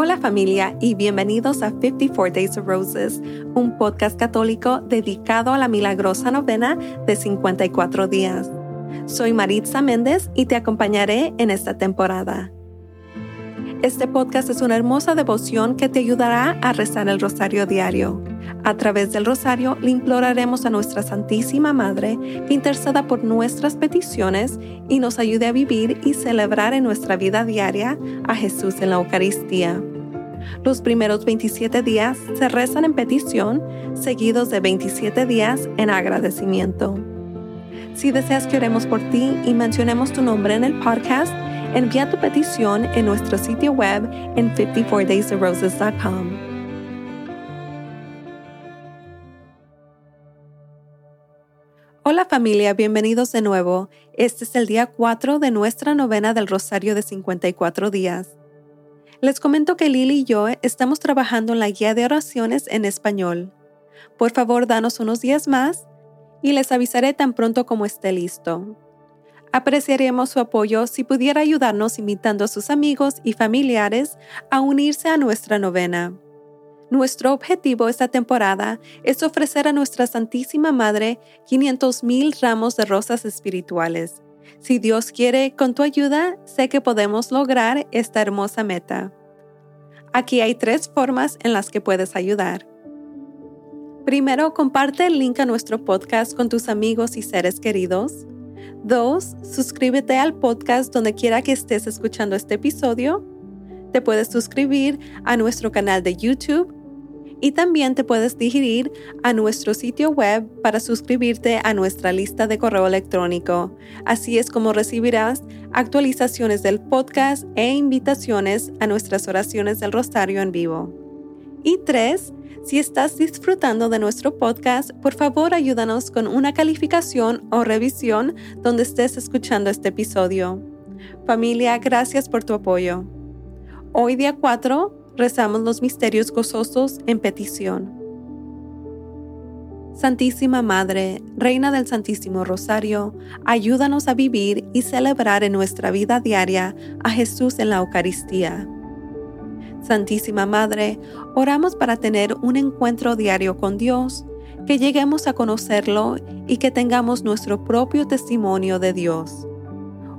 Hola familia y bienvenidos a 54 Days of Roses, un podcast católico dedicado a la milagrosa novena de 54 días. Soy Maritza Méndez y te acompañaré en esta temporada. Este podcast es una hermosa devoción que te ayudará a rezar el rosario diario. A través del rosario le imploraremos a nuestra Santísima Madre que interceda por nuestras peticiones y nos ayude a vivir y celebrar en nuestra vida diaria a Jesús en la Eucaristía. Los primeros 27 días se rezan en petición, seguidos de 27 días en agradecimiento. Si deseas que oremos por ti y mencionemos tu nombre en el podcast, Envía tu petición en nuestro sitio web en 54daysofroses.com. Hola familia, bienvenidos de nuevo. Este es el día 4 de nuestra novena del Rosario de 54 días. Les comento que Lili y yo estamos trabajando en la guía de oraciones en español. Por favor, danos unos días más y les avisaré tan pronto como esté listo. Apreciaríamos su apoyo si pudiera ayudarnos invitando a sus amigos y familiares a unirse a nuestra novena. Nuestro objetivo esta temporada es ofrecer a nuestra Santísima Madre 500.000 ramos de rosas espirituales. Si Dios quiere, con tu ayuda, sé que podemos lograr esta hermosa meta. Aquí hay tres formas en las que puedes ayudar. Primero, comparte el link a nuestro podcast con tus amigos y seres queridos. Dos, suscríbete al podcast donde quiera que estés escuchando este episodio. Te puedes suscribir a nuestro canal de YouTube y también te puedes dirigir a nuestro sitio web para suscribirte a nuestra lista de correo electrónico. Así es como recibirás actualizaciones del podcast e invitaciones a nuestras oraciones del Rosario en vivo. Y tres, si estás disfrutando de nuestro podcast, por favor ayúdanos con una calificación o revisión donde estés escuchando este episodio. Familia, gracias por tu apoyo. Hoy día 4 rezamos los misterios gozosos en petición. Santísima Madre, Reina del Santísimo Rosario, ayúdanos a vivir y celebrar en nuestra vida diaria a Jesús en la Eucaristía Santísima Madre, oramos para tener un encuentro diario con Dios, que lleguemos a conocerlo y que tengamos nuestro propio testimonio de Dios.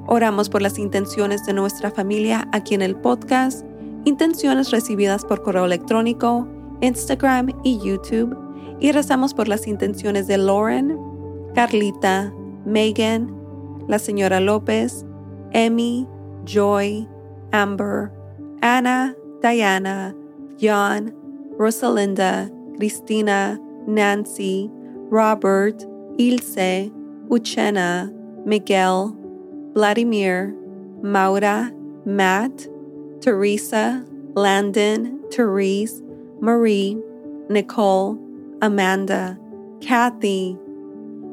Oramos por las intenciones de nuestra familia aquí en el podcast, intenciones recibidas por correo electrónico, Instagram y YouTube, y rezamos por las intenciones de Lauren, Carlita, Megan, la señora López, Emmy, Joy, Amber, Ana, Diana, John, Rosalinda, Cristina, Nancy, Robert, Ilse, Uchena, Miguel, Vladimir, Maura, Matt, Teresa, Landon, Therese, Marie, Nicole, Amanda, Kathy,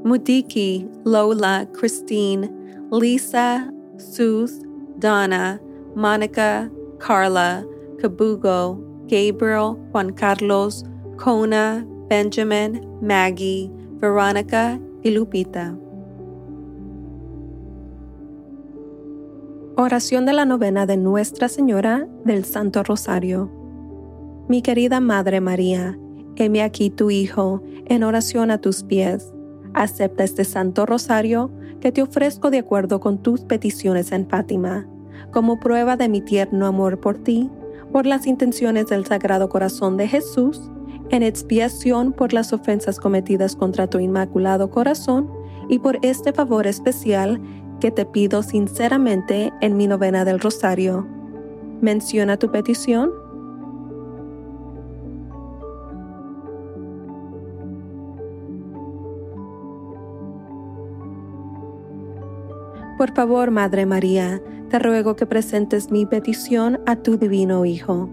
Mudiki, Lola, Christine, Lisa, Sus, Donna, Monica, Carla, Kabugo, Gabriel, Juan Carlos, Kona, Benjamin, Maggie, Veronica y Lupita. Oración de la novena de Nuestra Señora del Santo Rosario. Mi querida Madre María, heme aquí tu Hijo, en oración a tus pies. Acepta este Santo Rosario que te ofrezco de acuerdo con tus peticiones en Fátima, como prueba de mi tierno amor por ti por las intenciones del Sagrado Corazón de Jesús, en expiación por las ofensas cometidas contra tu Inmaculado Corazón y por este favor especial que te pido sinceramente en mi novena del Rosario. Menciona tu petición. Por favor, Madre María, te ruego que presentes mi petición a tu divino Hijo.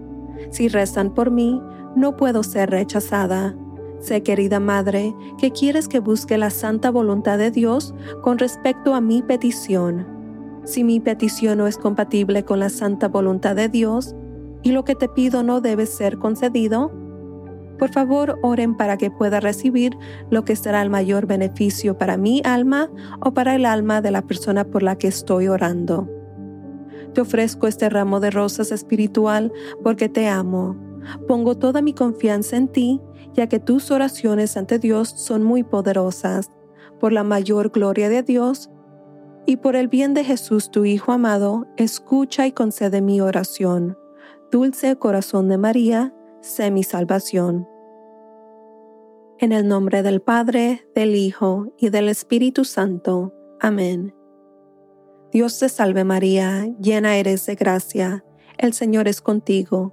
Si rezan por mí, no puedo ser rechazada. Sé, querida Madre, que quieres que busque la santa voluntad de Dios con respecto a mi petición. Si mi petición no es compatible con la santa voluntad de Dios y lo que te pido no debe ser concedido, por favor, oren para que pueda recibir lo que será el mayor beneficio para mi alma o para el alma de la persona por la que estoy orando. Te ofrezco este ramo de rosas espiritual porque te amo. Pongo toda mi confianza en ti, ya que tus oraciones ante Dios son muy poderosas. Por la mayor gloria de Dios y por el bien de Jesús tu Hijo amado, escucha y concede mi oración. Dulce corazón de María, sé mi salvación. En el nombre del Padre, del Hijo y del Espíritu Santo. Amén. Dios te salve María, llena eres de gracia, el Señor es contigo,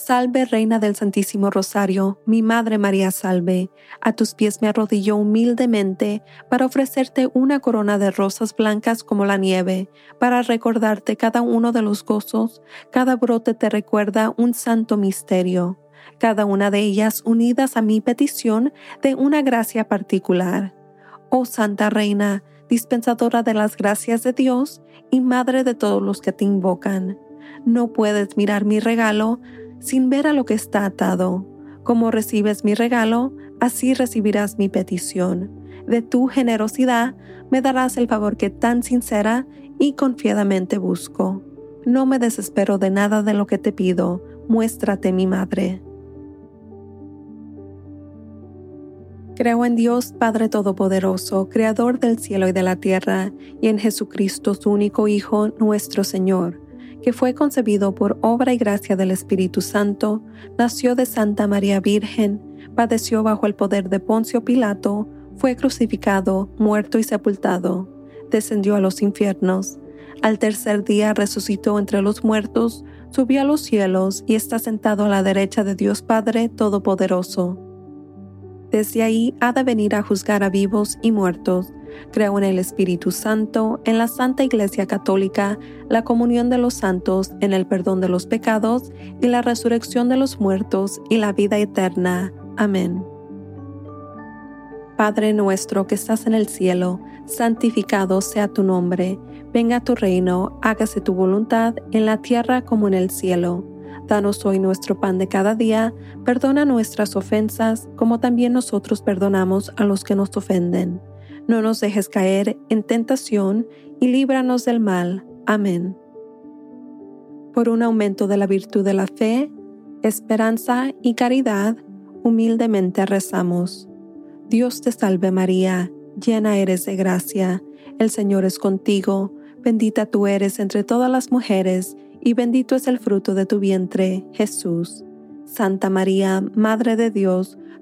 Salve, Reina del Santísimo Rosario, mi Madre María salve. A tus pies me arrodillo humildemente para ofrecerte una corona de rosas blancas como la nieve, para recordarte cada uno de los gozos, cada brote te recuerda un santo misterio, cada una de ellas unidas a mi petición de una gracia particular. Oh Santa Reina, dispensadora de las gracias de Dios y Madre de todos los que te invocan, no puedes mirar mi regalo sin ver a lo que está atado. Como recibes mi regalo, así recibirás mi petición. De tu generosidad me darás el favor que tan sincera y confiadamente busco. No me desespero de nada de lo que te pido, muéstrate mi madre. Creo en Dios Padre Todopoderoso, Creador del cielo y de la tierra, y en Jesucristo su único Hijo, nuestro Señor que fue concebido por obra y gracia del Espíritu Santo, nació de Santa María Virgen, padeció bajo el poder de Poncio Pilato, fue crucificado, muerto y sepultado, descendió a los infiernos. Al tercer día resucitó entre los muertos, subió a los cielos y está sentado a la derecha de Dios Padre Todopoderoso. Desde ahí ha de venir a juzgar a vivos y muertos. Creo en el Espíritu Santo, en la Santa Iglesia Católica, la comunión de los santos, en el perdón de los pecados y la resurrección de los muertos y la vida eterna. Amén. Padre nuestro que estás en el cielo, santificado sea tu nombre, venga tu reino, hágase tu voluntad en la tierra como en el cielo. Danos hoy nuestro pan de cada día, perdona nuestras ofensas como también nosotros perdonamos a los que nos ofenden no nos dejes caer en tentación y líbranos del mal. Amén. Por un aumento de la virtud de la fe, esperanza y caridad, humildemente rezamos. Dios te salve María, llena eres de gracia, el Señor es contigo, bendita tú eres entre todas las mujeres, y bendito es el fruto de tu vientre, Jesús. Santa María, Madre de Dios,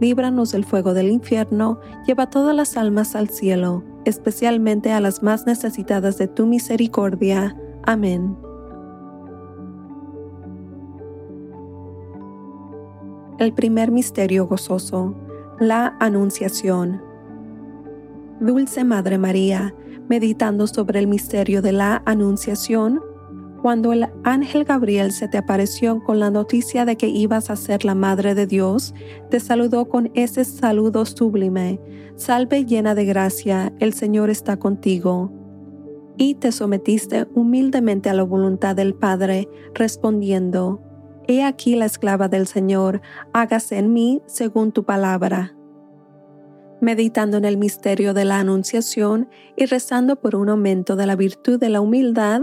líbranos del fuego del infierno, lleva todas las almas al cielo, especialmente a las más necesitadas de tu misericordia. Amén. El primer misterio gozoso, la Anunciación. Dulce Madre María, meditando sobre el misterio de la Anunciación, cuando el ángel Gabriel se te apareció con la noticia de que ibas a ser la Madre de Dios, te saludó con ese saludo sublime, Salve llena de gracia, el Señor está contigo. Y te sometiste humildemente a la voluntad del Padre, respondiendo, He aquí la esclava del Señor, hágase en mí según tu palabra. Meditando en el misterio de la Anunciación y rezando por un aumento de la virtud de la humildad,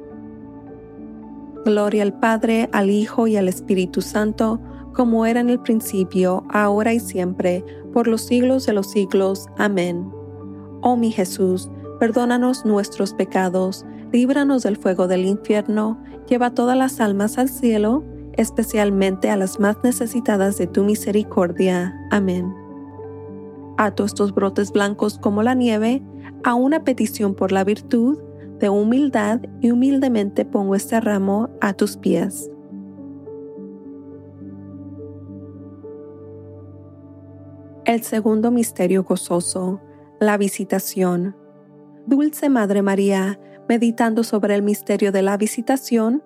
Gloria al Padre, al Hijo y al Espíritu Santo, como era en el principio, ahora y siempre, por los siglos de los siglos. Amén. Oh mi Jesús, perdónanos nuestros pecados, líbranos del fuego del infierno, lleva todas las almas al cielo, especialmente a las más necesitadas de tu misericordia. Amén. Ato estos brotes blancos como la nieve a una petición por la virtud, de humildad y humildemente pongo este ramo a tus pies. El segundo misterio gozoso, la visitación. Dulce Madre María, meditando sobre el misterio de la visitación,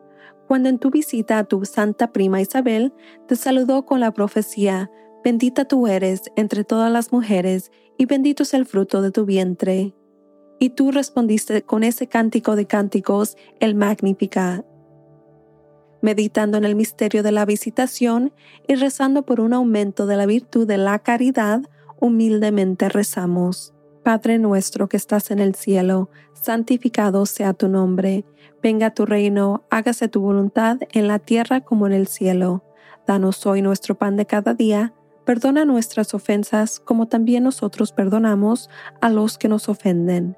cuando en tu visita a tu santa prima Isabel te saludó con la profecía, bendita tú eres entre todas las mujeres y bendito es el fruto de tu vientre. Y tú respondiste con ese cántico de cánticos, el Magnificat. Meditando en el misterio de la visitación y rezando por un aumento de la virtud de la caridad, humildemente rezamos. Padre nuestro que estás en el cielo, santificado sea tu nombre, venga tu reino, hágase tu voluntad en la tierra como en el cielo. Danos hoy nuestro pan de cada día, perdona nuestras ofensas como también nosotros perdonamos a los que nos ofenden.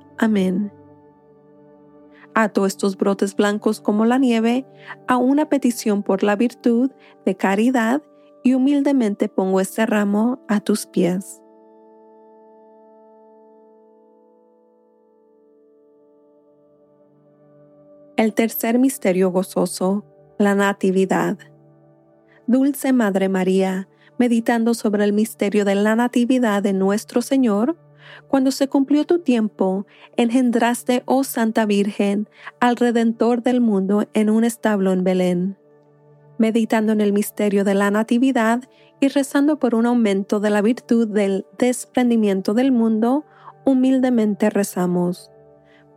Amén. Ato estos brotes blancos como la nieve a una petición por la virtud de caridad y humildemente pongo este ramo a tus pies. El tercer misterio gozoso, la Natividad. Dulce Madre María, meditando sobre el misterio de la Natividad de nuestro Señor, cuando se cumplió tu tiempo, engendraste, oh Santa Virgen, al Redentor del mundo en un establo en Belén. Meditando en el misterio de la Natividad y rezando por un aumento de la virtud del desprendimiento del mundo, humildemente rezamos.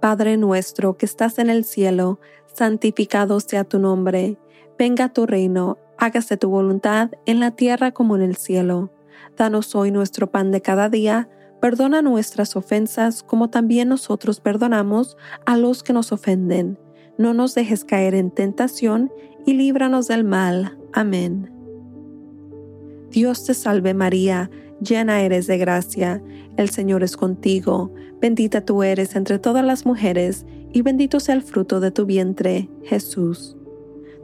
Padre nuestro que estás en el cielo, santificado sea tu nombre, venga tu reino, hágase tu voluntad en la tierra como en el cielo. Danos hoy nuestro pan de cada día. Perdona nuestras ofensas como también nosotros perdonamos a los que nos ofenden. No nos dejes caer en tentación y líbranos del mal. Amén. Dios te salve María, llena eres de gracia, el Señor es contigo, bendita tú eres entre todas las mujeres, y bendito sea el fruto de tu vientre, Jesús.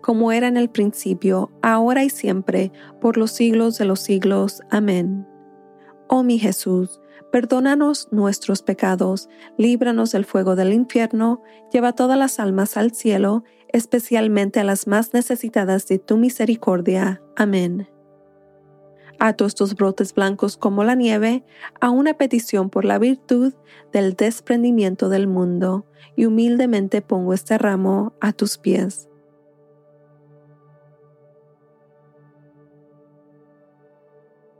como era en el principio, ahora y siempre, por los siglos de los siglos. Amén. Oh mi Jesús, perdónanos nuestros pecados, líbranos del fuego del infierno, lleva todas las almas al cielo, especialmente a las más necesitadas de tu misericordia. Amén. Ato estos brotes blancos como la nieve a una petición por la virtud del desprendimiento del mundo, y humildemente pongo este ramo a tus pies.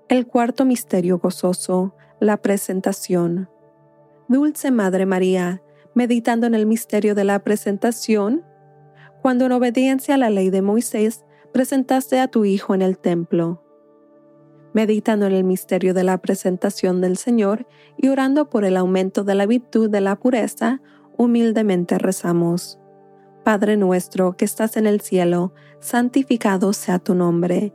El cuarto misterio gozoso, la presentación. Dulce Madre María, meditando en el misterio de la presentación, cuando en obediencia a la ley de Moisés presentaste a tu Hijo en el templo. Meditando en el misterio de la presentación del Señor y orando por el aumento de la virtud de la pureza, humildemente rezamos. Padre nuestro que estás en el cielo, santificado sea tu nombre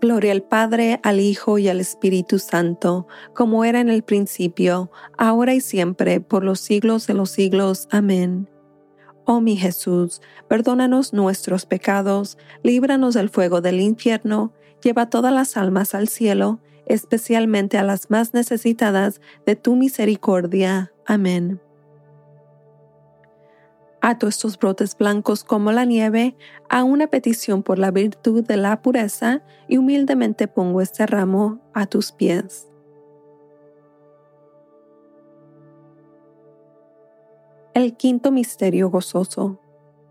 Gloria al Padre, al Hijo y al Espíritu Santo, como era en el principio, ahora y siempre, por los siglos de los siglos. Amén. Oh mi Jesús, perdónanos nuestros pecados, líbranos del fuego del infierno, lleva todas las almas al cielo, especialmente a las más necesitadas de tu misericordia. Amén. Ato estos brotes blancos como la nieve a una petición por la virtud de la pureza y humildemente pongo este ramo a tus pies. El quinto misterio gozoso.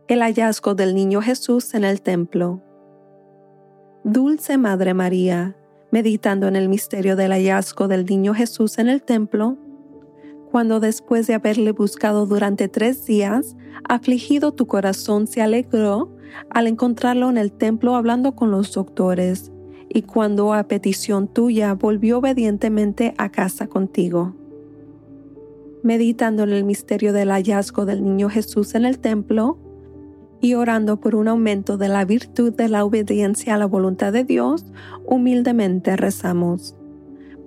El hallazgo del niño Jesús en el templo. Dulce Madre María, meditando en el misterio del hallazgo del niño Jesús en el templo, cuando después de haberle buscado durante tres días, afligido tu corazón se alegró al encontrarlo en el templo hablando con los doctores, y cuando a petición tuya volvió obedientemente a casa contigo. Meditando en el misterio del hallazgo del niño Jesús en el templo, y orando por un aumento de la virtud de la obediencia a la voluntad de Dios, humildemente rezamos.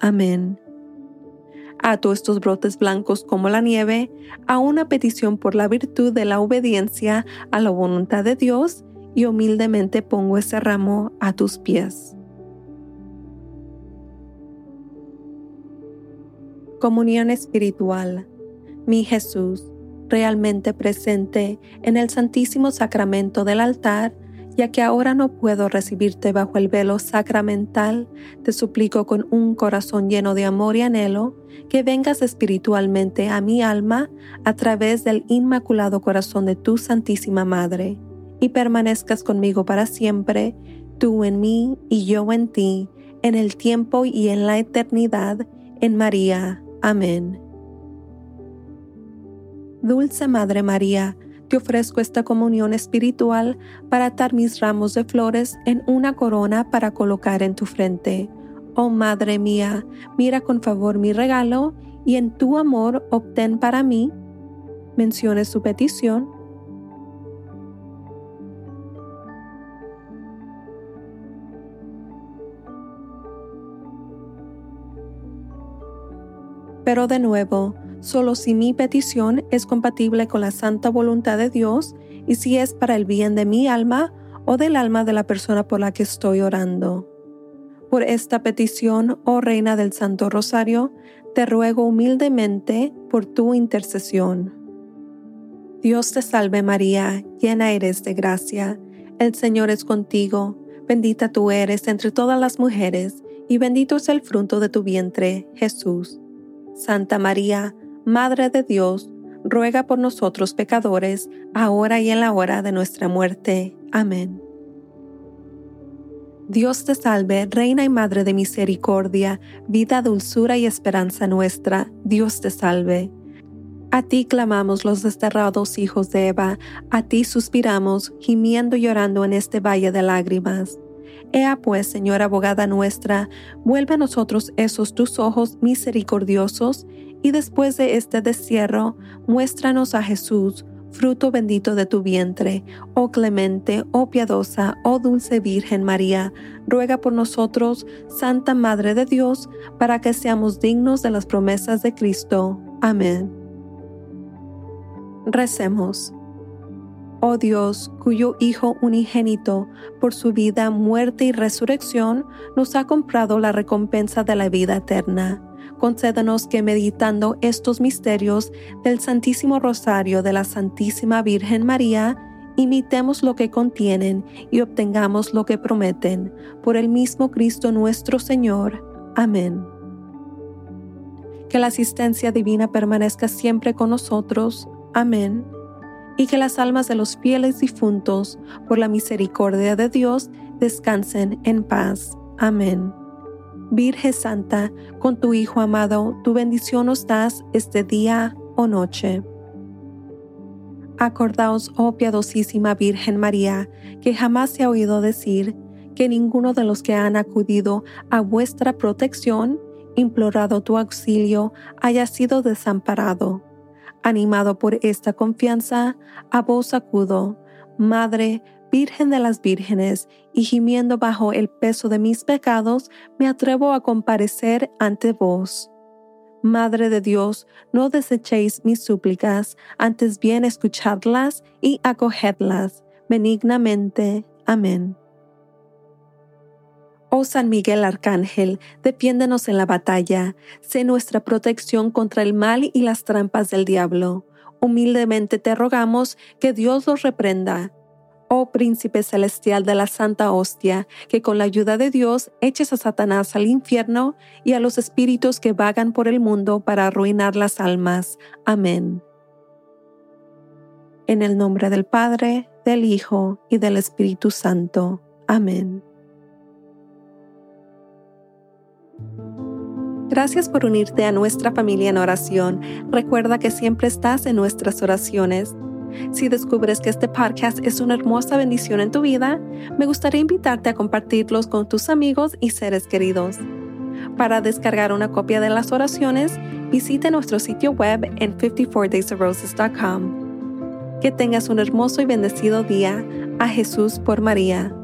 Amén. Ato estos brotes blancos como la nieve a una petición por la virtud de la obediencia a la voluntad de Dios y humildemente pongo ese ramo a tus pies. Comunión espiritual mi Jesús, realmente presente en el Santísimo Sacramento del altar, ya que ahora no puedo recibirte bajo el velo sacramental, te suplico con un corazón lleno de amor y anhelo, que vengas espiritualmente a mi alma a través del inmaculado corazón de tu Santísima Madre, y permanezcas conmigo para siempre, tú en mí y yo en ti, en el tiempo y en la eternidad, en María. Amén. Dulce Madre María, te ofrezco esta comunión espiritual para atar mis ramos de flores en una corona para colocar en tu frente. Oh Madre mía, mira con favor mi regalo y en tu amor obtén para mí, mencione su petición, Pero de nuevo, solo si mi petición es compatible con la santa voluntad de Dios y si es para el bien de mi alma o del alma de la persona por la que estoy orando. Por esta petición, oh Reina del Santo Rosario, te ruego humildemente por tu intercesión. Dios te salve María, llena eres de gracia, el Señor es contigo, bendita tú eres entre todas las mujeres, y bendito es el fruto de tu vientre, Jesús. Santa María, Madre de Dios, ruega por nosotros pecadores, ahora y en la hora de nuestra muerte. Amén. Dios te salve, Reina y Madre de Misericordia, vida, dulzura y esperanza nuestra, Dios te salve. A ti clamamos los desterrados hijos de Eva, a ti suspiramos, gimiendo y llorando en este valle de lágrimas. Ea pues, Señora abogada nuestra, vuelve a nosotros esos tus ojos misericordiosos, y después de este destierro, muéstranos a Jesús, fruto bendito de tu vientre. Oh clemente, oh piadosa, oh dulce Virgen María, ruega por nosotros, Santa Madre de Dios, para que seamos dignos de las promesas de Cristo. Amén. Recemos oh Dios, cuyo Hijo unigénito, por su vida, muerte y resurrección, nos ha comprado la recompensa de la vida eterna. Concédanos que meditando estos misterios del Santísimo Rosario de la Santísima Virgen María, imitemos lo que contienen y obtengamos lo que prometen. Por el mismo Cristo nuestro Señor. Amén. Que la asistencia divina permanezca siempre con nosotros. Amén y que las almas de los fieles difuntos, por la misericordia de Dios, descansen en paz. Amén. Virgen Santa, con tu Hijo amado, tu bendición nos das este día o noche. Acordaos, oh piadosísima Virgen María, que jamás se ha oído decir que ninguno de los que han acudido a vuestra protección, implorado tu auxilio, haya sido desamparado Animado por esta confianza, a vos acudo, Madre, Virgen de las Vírgenes, y gimiendo bajo el peso de mis pecados, me atrevo a comparecer ante vos. Madre de Dios, no desechéis mis súplicas, antes bien escuchadlas y acogedlas benignamente. Amén. Oh San Miguel Arcángel, defiéndenos en la batalla, sé nuestra protección contra el mal y las trampas del diablo. Humildemente te rogamos que Dios los reprenda. Oh Príncipe Celestial de la Santa Hostia, que con la ayuda de Dios eches a Satanás al infierno y a los espíritus que vagan por el mundo para arruinar las almas. Amén. En el nombre del Padre, del Hijo y del Espíritu Santo. Amén. Gracias por unirte a nuestra familia en oración. Recuerda que siempre estás en nuestras oraciones. Si descubres que este podcast es una hermosa bendición en tu vida, me gustaría invitarte a compartirlos con tus amigos y seres queridos. Para descargar una copia de las oraciones, visite nuestro sitio web en 54daysofroses.com. Que tengas un hermoso y bendecido día. A Jesús por María.